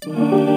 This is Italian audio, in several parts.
poi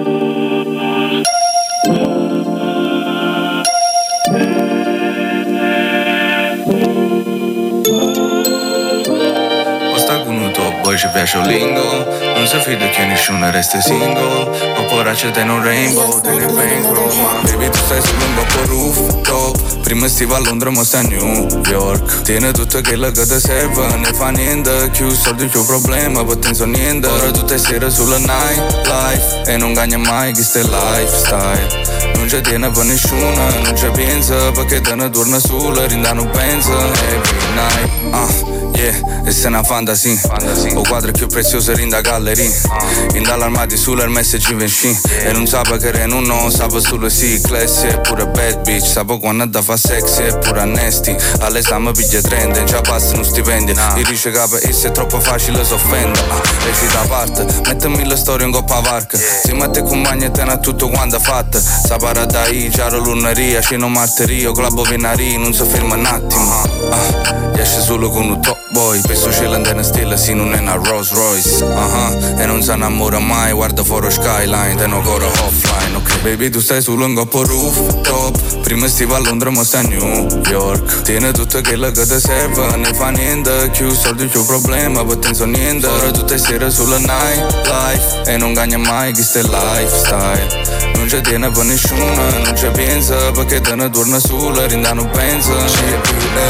ci piace un lingo. Non si fida che nessuno resta single. Oppure c'è te un rainbow, te ne vengo. Ma baby tu stai su un po' rooftop. Prima stiva a Londra ma sta a New York. Tiene tutto quello che ti serve Ne fa niente, più soldi più problema Poi penso niente. Ora tutte sere sulla night life E non gagna mai questo lifestyle. Non ci tiene per nessuno Non ci pensa perché te ne torna sola Rinda non pensa. Every night ah yeah, e se una fantasy, fantasy. O quadro più prezioso in da galleria uh. In dall'armati sull'Hermes ci venci yeah. E non sape che re non no, sape solo sì Classy e pure bad bitch Sape quando da fa sexy e pure annesti All'esame piglia 30, in già passano stipendi nah. I dice capo e se è troppo facile s'offende uh. Esci da parte, mettimi le storie in coppa varca yeah. Si mette compagni e te ne tutto quanto fatta Sapara da i, giaro luneria, sceno marteria Club vinari, non si ferma un attimo uh. Esce solo con un top boy Penso ce l'andena stella se non è una Rolls Royce uh-huh. E non si innamora mai Guarda fuori skyline Te non corro offline Ok. Baby tu stai solo in coppa rooftop Prima stiva a Londra ma sta a New York Tiene tutto quello che ti serve Ne fa niente Più soldi più problema Poi penso niente Ora tutte sere sulla night life E non gagna mai questo è lifestyle non ci tiene per nessuno, non ci pensa perché te ne torna sola, rinda non pensa.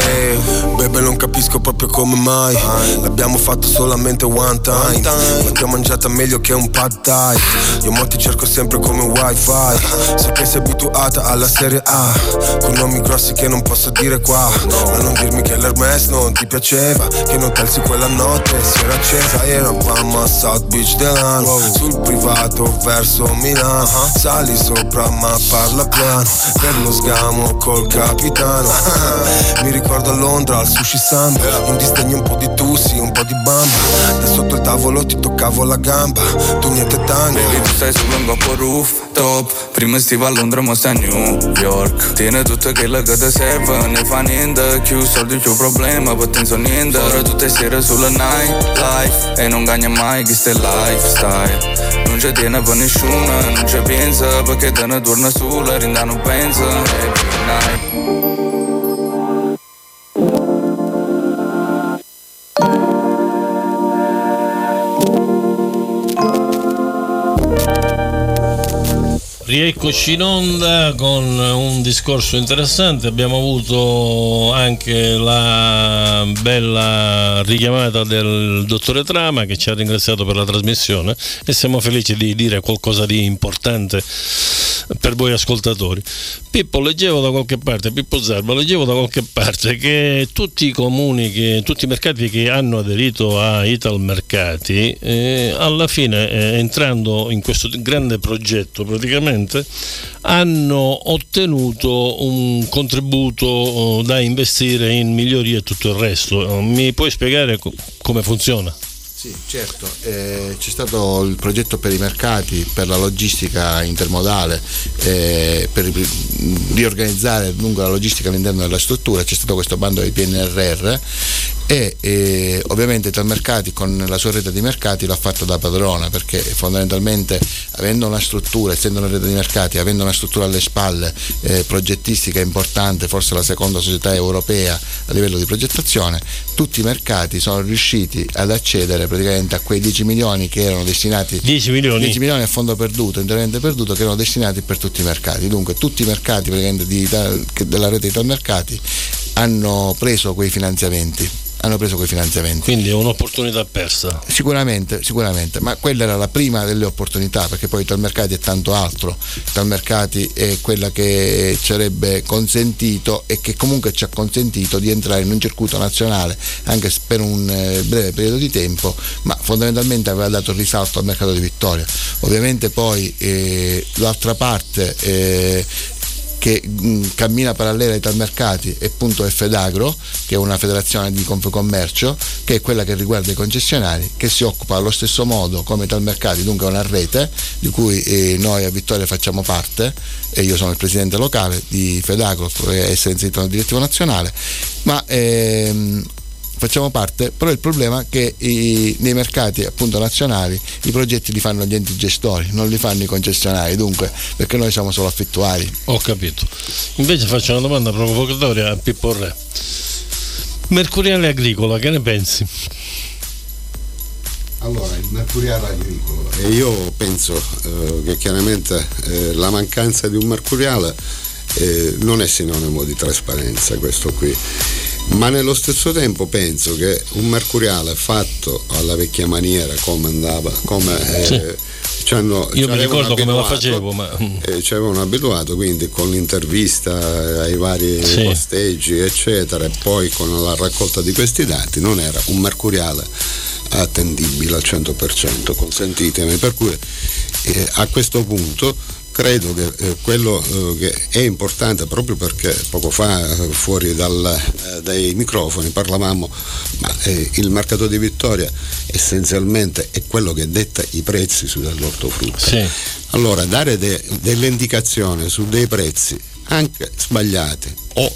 Ehi, bebe non capisco proprio come mai. L'abbiamo fatto solamente one time. Ma ti ho mangiata meglio che un pad thai. Io mo ti cerco sempre come wifi. So che sei abituata alla serie A. Con nomi grossi che non posso dire qua. Ma non dirmi che l'Hermes non ti piaceva. Che non calzi quella notte si era accesa Eravamo a South Beach Delano Sul privato verso Milano Sali sopra ma parla piano. Per lo sgamo col capitano. Mi ricordo a Londra al sushi samba. In disdegno un po' di tussi, un po' di bamba. Da sotto il tavolo ti toccavo la gamba. Tu niente tango. Baby tu stai su un po' rooftop. Prima stiva a Londra ma sta a New York. Tiene tutto quello che ti serve Ne fa niente, più soldi più problema Poi penso niente. Ora tutte sere sulla night life E non gagna mai questo è lifestyle Non ci tiene per nessuno Non ci pensa perché te ne torna sola Rinda non pensa. Every night Rieccoci in onda con un discorso interessante, abbiamo avuto anche la bella richiamata del dottore Trama che ci ha ringraziato per la trasmissione e siamo felici di dire qualcosa di importante per voi ascoltatori. Pippo, leggevo da qualche parte, Pippo Zerba, leggevo da qualche parte che tutti i comuni, che, tutti i mercati che hanno aderito a Ital Mercati, eh, alla fine eh, entrando in questo grande progetto praticamente hanno ottenuto un contributo oh, da investire in migliorie e tutto il resto. Mi puoi spiegare come funziona? Sì, certo, eh, c'è stato il progetto per i mercati, per la logistica intermodale, eh, per riorganizzare lungo la logistica all'interno della struttura, c'è stato questo bando di PNRR e eh, ovviamente Talmercati con la sua rete di mercati l'ha fatto da padrona perché fondamentalmente avendo una struttura, essendo una rete di mercati, avendo una struttura alle spalle eh, progettistica importante, forse la seconda società europea a livello di progettazione, tutti i mercati sono riusciti ad accedere praticamente a quei 10 milioni che erano destinati 10 milioni, 10 milioni a fondo perduto, interamente perduto che erano destinati per tutti i mercati. Dunque tutti i mercati praticamente di, della rete di Talmercati hanno preso quei finanziamenti hanno preso quei finanziamenti. Quindi è un'opportunità persa. Sicuramente, sicuramente, ma quella era la prima delle opportunità, perché poi Talmercati è tanto altro. Talmercati è quella che ci avrebbe consentito e che comunque ci ha consentito di entrare in un circuito nazionale anche per un eh, breve periodo di tempo, ma fondamentalmente aveva dato il risalto al mercato di Vittoria. Ovviamente poi eh, l'altra parte eh, che mh, mm, cammina parallela ai talmercati è appunto Fedagro, che è una federazione di Confcommercio, che è quella che riguarda i concessionari, che si occupa allo stesso modo come talmercati, dunque una rete di cui eh, noi a Vittoria facciamo parte e io sono il presidente locale di Fedagro, essere inserito nel direttivo nazionale, ma ehm, facciamo parte, però il problema è che i, nei mercati appunto nazionali i progetti li fanno gli enti gestori, non li fanno i concessionari, dunque perché noi siamo solo affittuari. Ho capito. Invece faccio una domanda provocatoria a Pippo Re. Mercuriale agricola, che ne pensi? Allora, il mercuriale agricolo. E io penso eh, che chiaramente eh, la mancanza di un mercuriale eh, non è sinonimo di trasparenza questo qui ma nello stesso tempo penso che un mercuriale fatto alla vecchia maniera come andava come eh, sì. Hanno, Io mi ricordo come la facevo, ma... Eh, ci avevano abituato quindi con l'intervista ai vari sì. posteggi, eccetera, e poi con la raccolta di questi dati non era un mercuriale attendibile al 100%, consentitemi, per cui eh, a questo punto credo che eh, quello eh, che è importante proprio perché poco fa eh, fuori dal, eh, dai microfoni parlavamo ma eh, il mercato di Vittoria essenzialmente è quello che detta i prezzi sull'ortofrutta sì. allora dare de, delle indicazioni su dei prezzi anche sbagliati o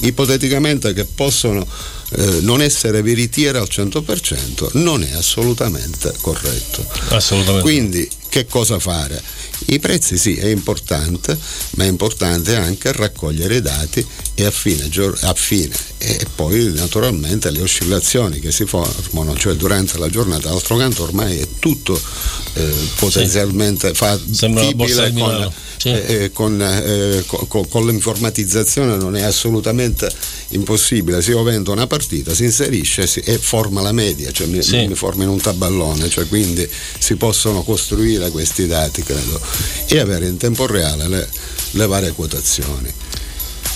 ipoteticamente che possono eh, non essere veritiere al 100% non è assolutamente corretto. Assolutamente. Quindi che cosa fare? I prezzi sì, è importante, ma è importante anche raccogliere i dati e a fine, a fine e poi naturalmente le oscillazioni che si formano, cioè durante la giornata, d'altro canto ormai è tutto eh, potenzialmente sì. fattibile con, sì. eh, eh con, eh, con, con, l'informatizzazione non è assolutamente impossibile, se io vendo una partita si inserisce si, e forma la media, cioè mi, sì. mi forma in un tabellone, cioè quindi si possono costruire questi dati credo e avere in tempo reale le, le varie quotazioni.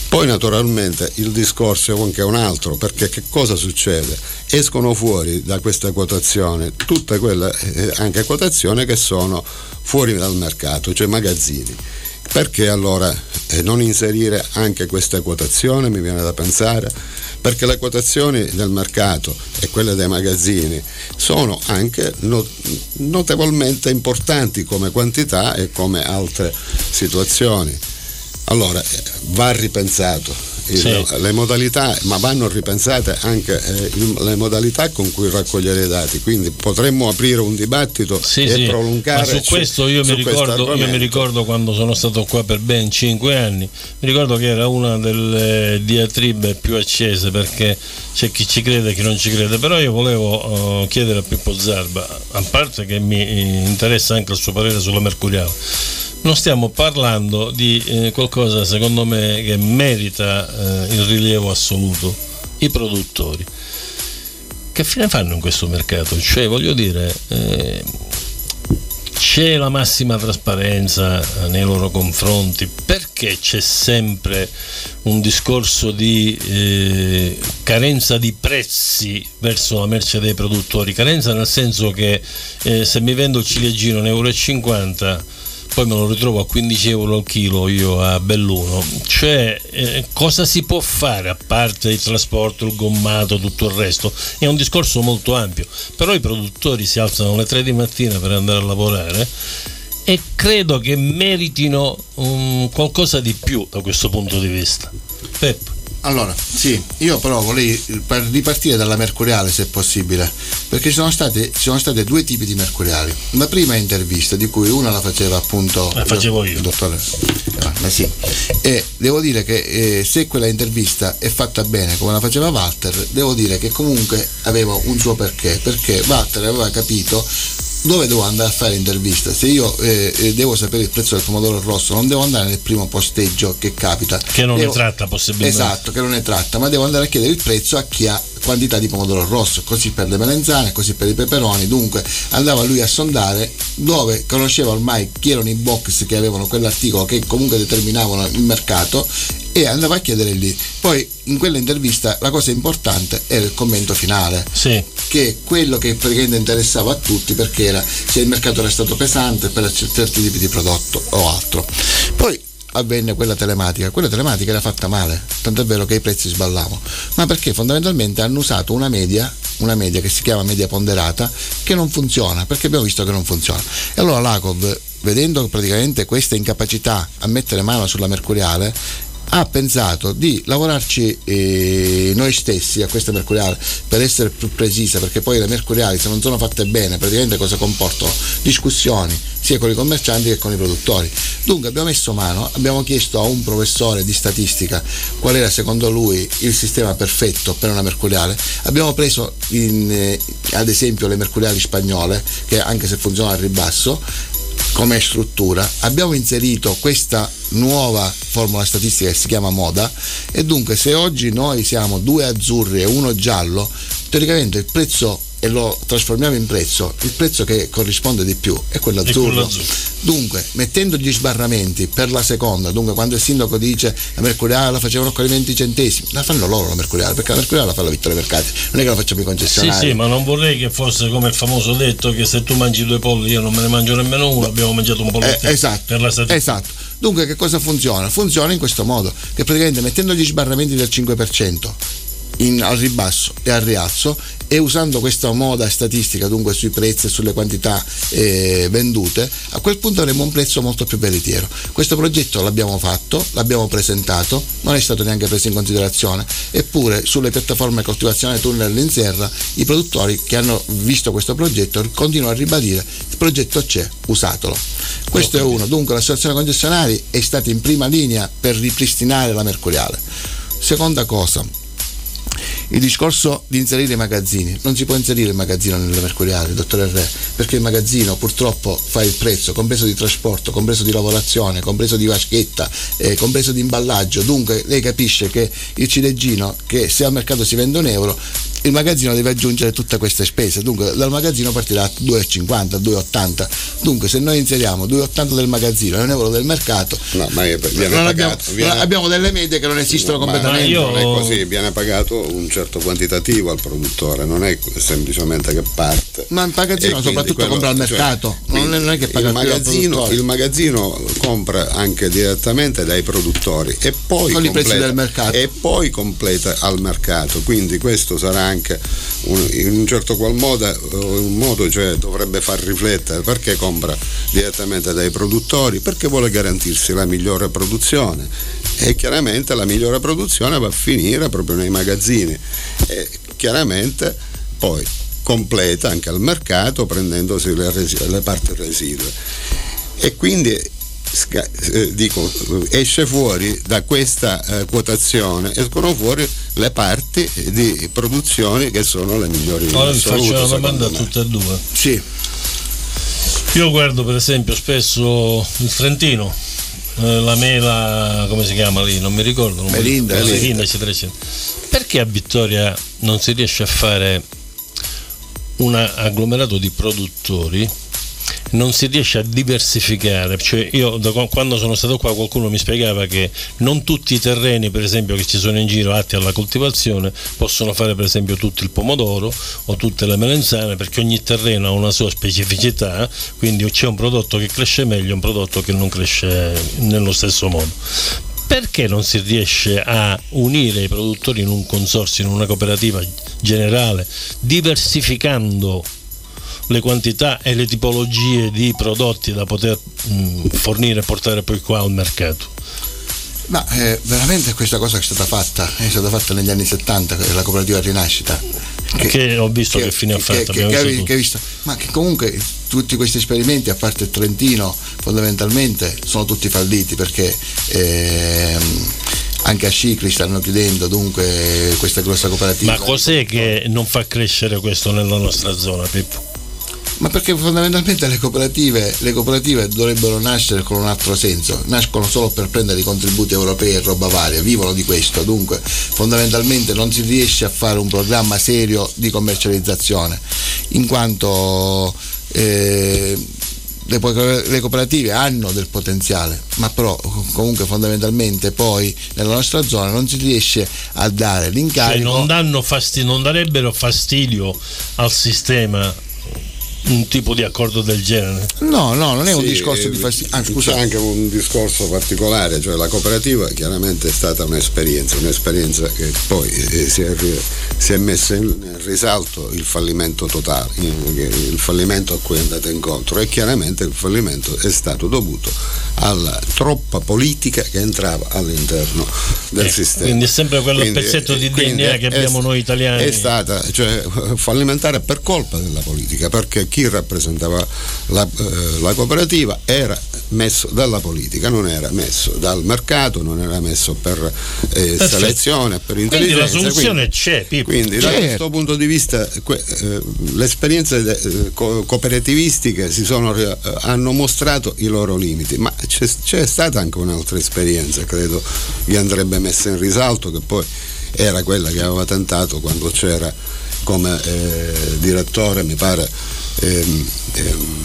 Poi naturalmente il discorso è anche un altro, perché che cosa succede? Escono fuori da questa quotazione tutte quelle eh, anche quotazioni che sono fuori dal mercato, cioè magazzini. Perché allora eh, non inserire anche queste quotazioni, mi viene da pensare? Perché le quotazioni del mercato e quelle dei magazzini sono anche not- notevolmente importanti come quantità e come altre situazioni. Allora, eh, va ripensato sì. le modalità, ma vanno ripensate anche eh, le modalità con cui raccogliere i dati, quindi potremmo aprire un dibattito sì, e sì. prolungare. Ma su questo io, su mi ricordo, io, mi ricordo, quando sono stato qua per ben cinque anni, mi ricordo che era una delle diatribe più accese perché c'è chi ci crede e chi non ci crede, però io volevo uh, chiedere a Pippo Zarba, a parte che mi interessa anche il suo parere sulla Mercuriale non stiamo parlando di eh, qualcosa secondo me che merita eh, il rilievo assoluto, i produttori. Che fine fanno in questo mercato? Cioè, voglio dire, eh, c'è la massima trasparenza eh, nei loro confronti, perché c'è sempre un discorso di eh, carenza di prezzi verso la merce dei produttori? Carenza nel senso che eh, se mi vendo il ciliegino 1,50 euro poi me lo ritrovo a 15 euro al chilo io a Belluno. Cioè, eh, cosa si può fare a parte il trasporto, il gommato, tutto il resto? È un discorso molto ampio, però i produttori si alzano alle 3 di mattina per andare a lavorare e credo che meritino um, qualcosa di più da questo punto di vista. Peppo. Allora, sì, io però vorrei ripartire dalla mercuriale se possibile, perché ci sono, state, ci sono state due tipi di mercuriali. La prima intervista, di cui una la faceva appunto... La facevo io. Dottore. Ah, sì. E devo dire che eh, se quella intervista è fatta bene come la faceva Walter, devo dire che comunque aveva un suo perché, perché Walter aveva capito dove devo andare a fare intervista? Se io eh, eh, devo sapere il prezzo del pomodoro rosso, non devo andare nel primo posteggio che capita. Che non devo, ne tratta possibilmente. Esatto, che non ne tratta, ma devo andare a chiedere il prezzo a chi ha quantità di pomodoro rosso, così per le melenzane, così per i peperoni. Dunque andava lui a sondare dove conosceva ormai chi erano i box che avevano quell'articolo che comunque determinavano il mercato e andava a chiedere lì. Poi in quella intervista la cosa importante era il commento finale, sì. che è quello che praticamente interessava a tutti perché era se il mercato era stato pesante per certi tipi di prodotto o altro. Poi avvenne quella telematica. Quella telematica era fatta male, tanto è vero che i prezzi sballavano, ma perché fondamentalmente hanno usato una media, una media che si chiama media ponderata, che non funziona, perché abbiamo visto che non funziona. E allora l'ACOV, vedendo praticamente questa incapacità a mettere mano sulla mercuriale, ha pensato di lavorarci eh, noi stessi a questa mercuriale per essere più precisa, perché poi le mercuriali se non sono fatte bene praticamente cosa comportano? Discussioni sia con i commercianti che con i produttori. Dunque abbiamo messo mano, abbiamo chiesto a un professore di statistica qual era secondo lui il sistema perfetto per una mercuriale, abbiamo preso in, eh, ad esempio le mercuriali spagnole, che anche se funzionano al ribasso, come struttura, abbiamo inserito questa nuova formula statistica che si chiama moda e dunque se oggi noi siamo due azzurri e uno giallo, teoricamente il prezzo e lo trasformiamo in prezzo, il prezzo che corrisponde di più è quello azzurro. Dunque, mettendo gli sbarramenti per la seconda, dunque quando il sindaco dice la mercuriale la facevano con i 20 centesimi, la fanno loro la mercuriale, perché la mercuriale la fa la Vittoria Mercati, non è che la facciamo i concessionari. Sì, sì, ma non vorrei che fosse come il famoso detto che se tu mangi due polli io non me ne mangio nemmeno uno, abbiamo mangiato un pollo eh, esatto, per la statistica. Esatto. Dunque che cosa funziona? Funziona in questo modo, che praticamente mettendo gli sbarramenti del 5% in, al ribasso e al rialzo e usando questa moda statistica dunque sui prezzi e sulle quantità eh, vendute a quel punto avremo un prezzo molto più veritiero. Questo progetto l'abbiamo fatto l'abbiamo presentato non è stato neanche preso in considerazione. Eppure sulle piattaforme coltivazione tunnel in serra i produttori che hanno visto questo progetto continuano a ribadire il progetto c'è usatelo questo è uno. Dunque l'associazione concessionari è stata in prima linea per ripristinare la mercuriale. Seconda cosa il discorso di inserire i magazzini, non si può inserire il magazzino nelle mercuriali, dottore Re, perché il magazzino purtroppo fa il prezzo, compreso di trasporto, compreso di lavorazione, compreso di vaschetta, eh, compreso di imballaggio, dunque lei capisce che il ciliegino, che se al mercato si vende un euro, il magazzino deve aggiungere tutte queste spese, dunque dal magazzino partirà a 2,50, 2,80, dunque se noi inseriamo 2,80 del magazzino e un euro del mercato, no, ma viene non pagato, abbiamo, viene... abbiamo, delle medie che non esistono no, completamente. Io... Non è così, viene pagato un certo quantitativo al produttore, non è semplicemente che parte. Ma il magazzino soprattutto compra al cioè, mercato, cioè, non, è, che paga il magazzino, il magazzino compra anche direttamente dai produttori e poi, completa, e poi completa al mercato, quindi questo sarà anche anche un, in un certo qual modo, un modo cioè, dovrebbe far riflettere perché compra direttamente dai produttori, perché vuole garantirsi la migliore produzione. E chiaramente la migliore produzione va a finire proprio nei magazzini. E chiaramente poi completa anche al mercato prendendosi le, resi- le parti residue e quindi eh, dico, esce fuori da questa eh, quotazione, escono fuori le parti di produzione che sono le migliori. Ora vi faccio una domanda a tutte e due. Sì. Io guardo per esempio spesso il Trentino, eh, la mela, come si chiama lì? Non mi ricordo. Non Melinda, mi ricordo, Melinda, eccetera, eccetera. Perché a Vittoria non si riesce a fare un agglomerato di produttori non si riesce a diversificare. Cioè io da quando sono stato qua qualcuno mi spiegava che non tutti i terreni, per esempio, che ci sono in giro atti alla coltivazione possono fare per esempio tutto il pomodoro o tutte le melenzane perché ogni terreno ha una sua specificità, quindi c'è un prodotto che cresce meglio e un prodotto che non cresce nello stesso modo perché non si riesce a unire i produttori in un consorzio, in una cooperativa generale, diversificando le quantità e le tipologie di prodotti da poter mh, fornire e portare poi qua al mercato. Ma eh, veramente questa cosa è stata fatta, è stata fatta negli anni 70, la cooperativa Rinascita. Che, che ho visto che, che fine ha fatto. Che, che, che visto, ma che comunque tutti questi esperimenti, a parte Trentino, fondamentalmente sono tutti falliti perché ehm, anche a Scicli stanno chiudendo dunque questa grossa cooperativa. Ma cos'è che non fa crescere questo nella nostra zona, Pippo? Ma perché fondamentalmente le cooperative, le cooperative, dovrebbero nascere con un altro senso, nascono solo per prendere i contributi europei e roba varia, vivono di questo, dunque fondamentalmente non si riesce a fare un programma serio di commercializzazione, in quanto eh, le, le, cooperative hanno del potenziale, ma però comunque fondamentalmente poi nella nostra zona non si riesce a dare l'incarico. Cioè non, fastidio, non darebbero fastidio al sistema un tipo di accordo del genere. No, no, non è un discorso di far ah, scusa. C'è anche un discorso particolare, cioè la cooperativa chiaramente è stata un'esperienza, un'esperienza che poi eh, si, è, si, è, messa in risalto il fallimento totale, il fallimento a cui è andato incontro e chiaramente il fallimento è stato dovuto alla troppa politica che entrava all'interno del eh, sistema. Quindi è sempre quello quindi, pezzetto di DNA che abbiamo è, noi italiani. È stata cioè, fallimentare per colpa della politica, perché chi rappresentava la, eh, la, cooperativa era messo dalla politica, non era messo dal mercato, non era messo per eh, selezione, per intelligenza. Quindi la soluzione quindi, c'è, Pippo. Quindi c'è. da questo punto di vista que, eh, le esperienze de, eh, co- cooperativistiche sono, eh, hanno mostrato i loro limiti, ma c'è, c'è stata anche un'altra esperienza, credo, che andrebbe messa in risalto, che poi era quella che aveva tentato quando c'era come eh, direttore, mi pare, ehm, ehm,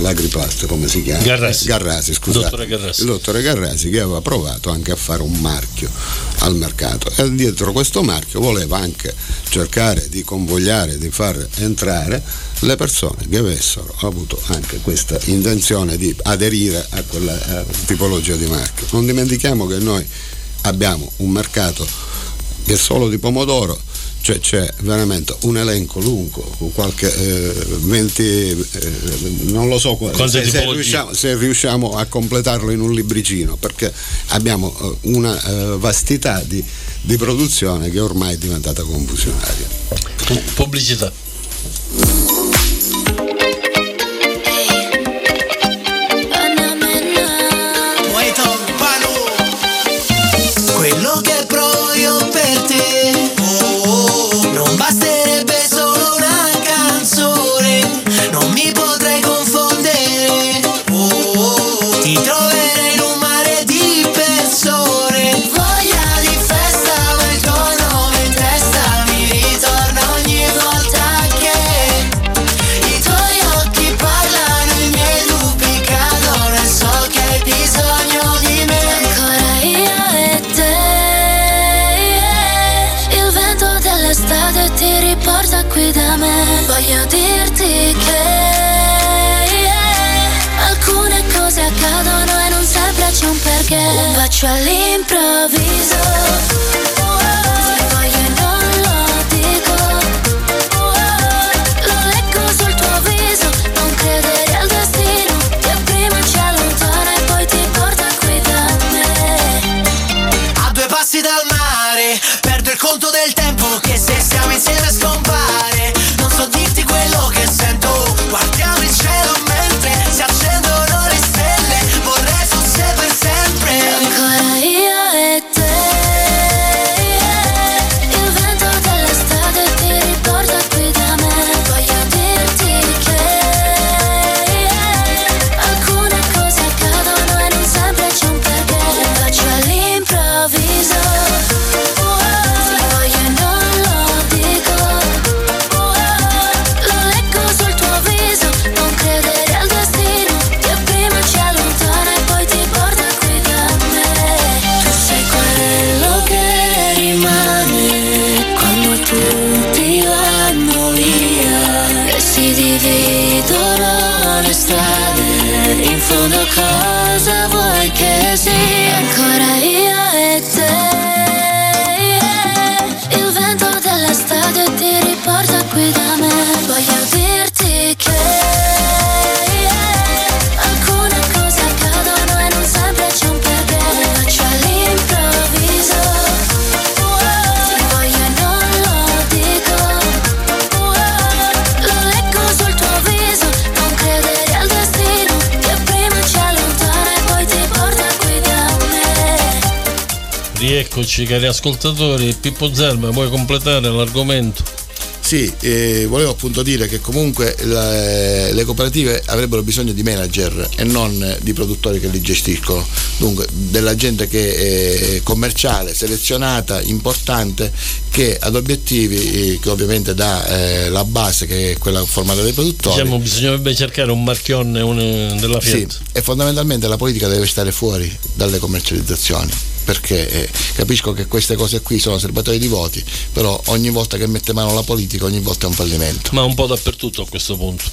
l'agriplast come si chiama? Garrasi. Garrasi, scusate. Dottore Garrasi. Il dottore Garrasi che aveva provato anche a fare un marchio al mercato e dietro questo marchio voleva anche cercare di convogliare, di far entrare le persone che avessero avuto anche questa intenzione di aderire a quella eh, tipologia di marchio. Non dimentichiamo che noi abbiamo un mercato che è solo di pomodoro cioè c'è veramente un elenco lungo con qualche eh, 20 eh, non lo so se, se, riusciamo, se, riusciamo, a completarlo in un libricino perché abbiamo eh, una eh, vastità di, di produzione che ormai è diventata confusionaria. Pubblicità bacio all'improvviso me Rieccoci cari ascoltatori, Pippo Zelma, vuoi completare l'argomento? Sì, eh, volevo appunto dire che comunque la- le cooperative avrebbero bisogno di manager e non di produttori che li gestiscono, dunque della gente che è commerciale, selezionata, importante, che ad obiettivi eh, che ovviamente dà eh, la base che è quella formata dai produttori. Diciamo bisognerebbe cercare un marchione un- della Sì, Fiat. e fondamentalmente la politica deve stare fuori dalle commercializzazioni. Perché eh, capisco che queste cose qui sono serbatoio di voti, però ogni volta che mette mano alla politica, ogni volta è un fallimento. Ma un po' dappertutto a questo punto.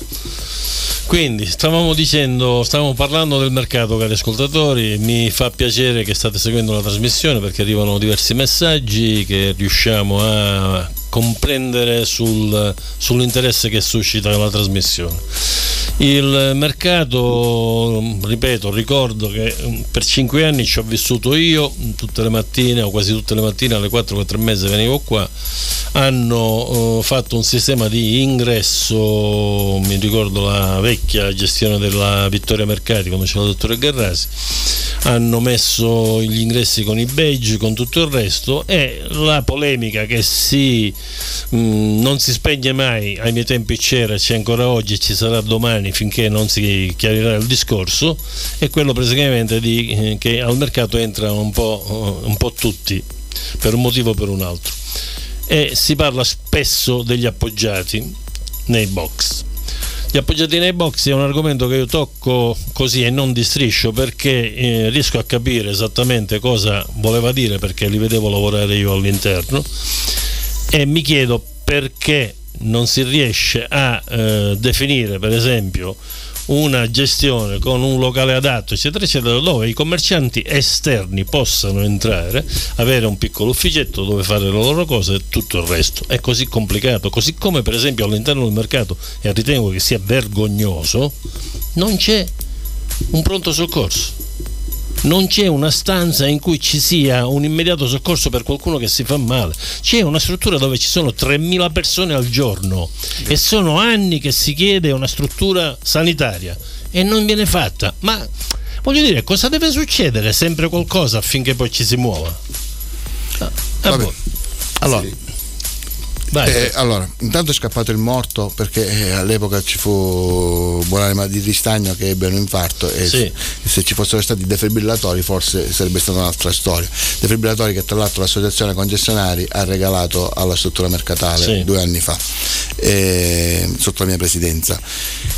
Quindi stavamo dicendo, stavamo parlando del mercato, cari ascoltatori. Mi fa piacere che state seguendo la trasmissione perché arrivano diversi messaggi che riusciamo a comprendere sul, sull'interesse che suscita la trasmissione. Il mercato, ripeto, ricordo che mm, per cinque anni ci ho vissuto io, tutte le mattine o quasi tutte le mattine alle 4, 4 e mezza venivo qua, hanno eh, fatto un sistema di ingresso, mi ricordo la vecchia gestione della Vittoria Mercati quando c'era il dottore Garrasi, hanno messo gli ingressi con i badge, con tutto il resto e la polemica che si Mm, non si spegne mai, ai miei tempi c'era, c'è ancora oggi, ci sarà domani finché non si chiarirà il discorso, è quello praticamente di, eh, che al mercato entrano un po', un po' tutti, per un motivo o per un altro. E si parla spesso degli appoggiati nei box. Gli appoggiati nei box è un argomento che io tocco così e non di striscio perché eh, riesco a capire esattamente cosa voleva dire perché li vedevo lavorare io all'interno e mi chiedo perché non si riesce a eh, definire per esempio una gestione con un locale adatto eccetera eccetera dove i commercianti esterni possano entrare avere un piccolo ufficetto dove fare le loro cose e tutto il resto. È così complicato così come per esempio all'interno del mercato e ritengo che sia vergognoso non c'è un pronto soccorso non c'è una stanza in cui ci sia un immediato soccorso per qualcuno che si fa male. C'è una struttura dove ci sono 3.000 persone al giorno e sono anni che si chiede una struttura sanitaria e non viene fatta. Ma voglio dire, cosa deve succedere? Sempre qualcosa affinché poi ci si muova. Ah, ah, boh. Allora, eh, allora, intanto è scappato il morto perché eh, all'epoca ci fu Buonanima di Ristagno che ebbe un infarto e Sì. se, ci fossero stati defibrillatori forse sarebbe stata un'altra storia. Defibrillatori che tra l'altro l'associazione concessionari ha regalato alla struttura mercatale Sì. due anni fa eh, sotto la mia presidenza.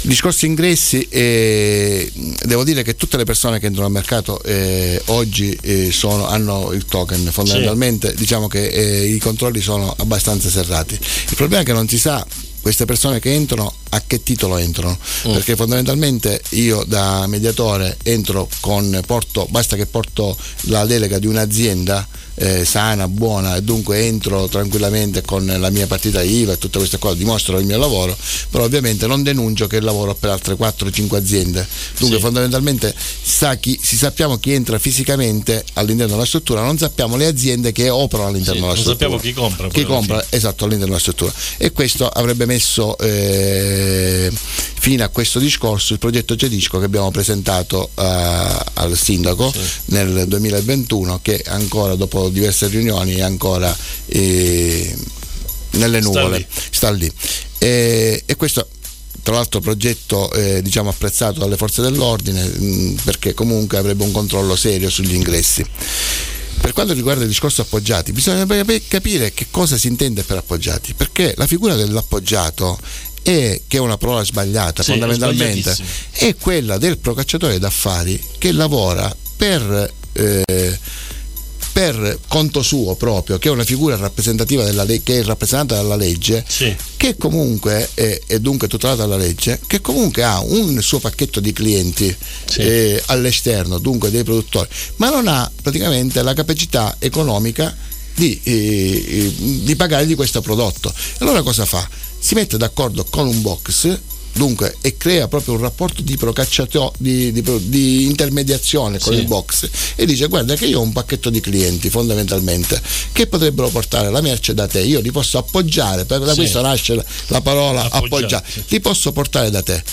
Il discorso ingressi, eh, devo dire che tutte le persone che entrano al mercato eh, oggi eh, sono- hanno il token, fondamentalmente diciamo che i controlli sono abbastanza serrati. Il problema è che non si sa queste persone che entrano a che titolo entrano Mm. perché fondamentalmente io da mediatore entro con porto basta che porto la delega di un'azienda eh, sana, buona e dunque entro tranquillamente con la mia partita IVA e tutte queste cose, dimostro il mio lavoro, però ovviamente non denuncio che lavoro per altre 4-5 aziende. Dunque Sì. fondamentalmente sa chi, si sappiamo chi entra fisicamente all'interno della struttura, non sappiamo le aziende che operano all'interno Sì, della non struttura. sappiamo chi compra. Chi compra esatto all'interno della struttura e questo avrebbe messo eh, fine a questo discorso il progetto Cedisco che abbiamo presentato eh, al sindaco Sì. nel 2021 che ancora dopo diverse riunioni è ancora eh, nelle Sta nuvole lì. sta lì e, e questo tra l'altro progetto eh, diciamo apprezzato dalle forze dell'ordine mh, perché comunque avrebbe un controllo serio sugli ingressi per quanto riguarda il discorso appoggiati, bisogna cap- capire che cosa si intende per appoggiati, perché la figura dell'appoggiato è, che è una parola sbagliata Sì, è fondamentalmente, sbagliatissimo. è quella del procacciatore d'affari che lavora per, eh, per conto suo proprio, che è una figura rappresentativa della legge, che è rappresentata dalla legge, Sì. che comunque è, è dunque tutelata dalla legge, che comunque ha un suo pacchetto di clienti Sì. eh, all'esterno, dunque dei produttori, ma non ha praticamente la capacità economica di, eh, di pagare di questo prodotto. Allora cosa fa? Si mette d'accordo con un box. Dunque, e crea proprio un rapporto di, procacciato- di, di di intermediazione con Sì. il box e dice guarda che io ho un pacchetto di clienti fondamentalmente che potrebbero portare la merce da te, io li posso appoggiare, per- da Sì. questo nasce la, la parola Appoggiare, appoggiare, sì. li posso portare da te.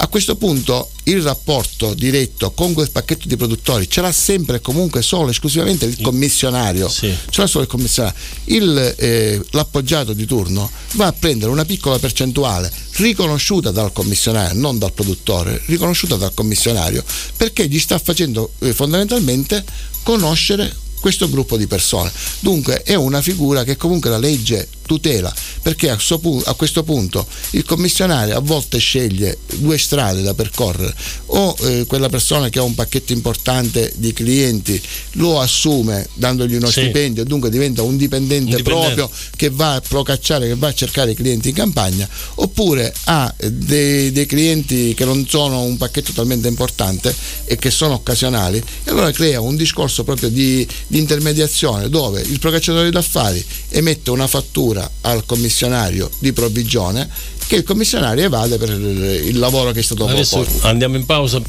A questo punto il rapporto diretto con quel pacchetto di produttori ce l'ha sempre e comunque solo esclusivamente il commissionario. Sì. Ce l'ha solo il commissionario. Il, eh, l'appoggiato di turno va a prendere una piccola percentuale riconosciuta dal commissionario, non dal produttore, riconosciuta dal commissionario, perché gli sta facendo eh, fondamentalmente conoscere questo gruppo di persone. Dunque è una figura che comunque la legge tutela, perché a, pu- a, questo punto il commissionario a volte sceglie due strade da percorrere, o eh, quella persona che ha un pacchetto importante di clienti lo assume dandogli uno sì. stipendio, dunque diventa un dipendente, un dipendente, proprio che va a procacciare, che va a cercare i clienti in campagna, oppure ha dei, dei clienti che non sono un pacchetto talmente importante e che sono occasionali, e allora crea un discorso proprio di, di intermediazione dove il procacciatore d'affari emette una fattura al commissionario di provvigione che il commissionario evade per il lavoro che è stato Adesso proposto. Andiamo in pausa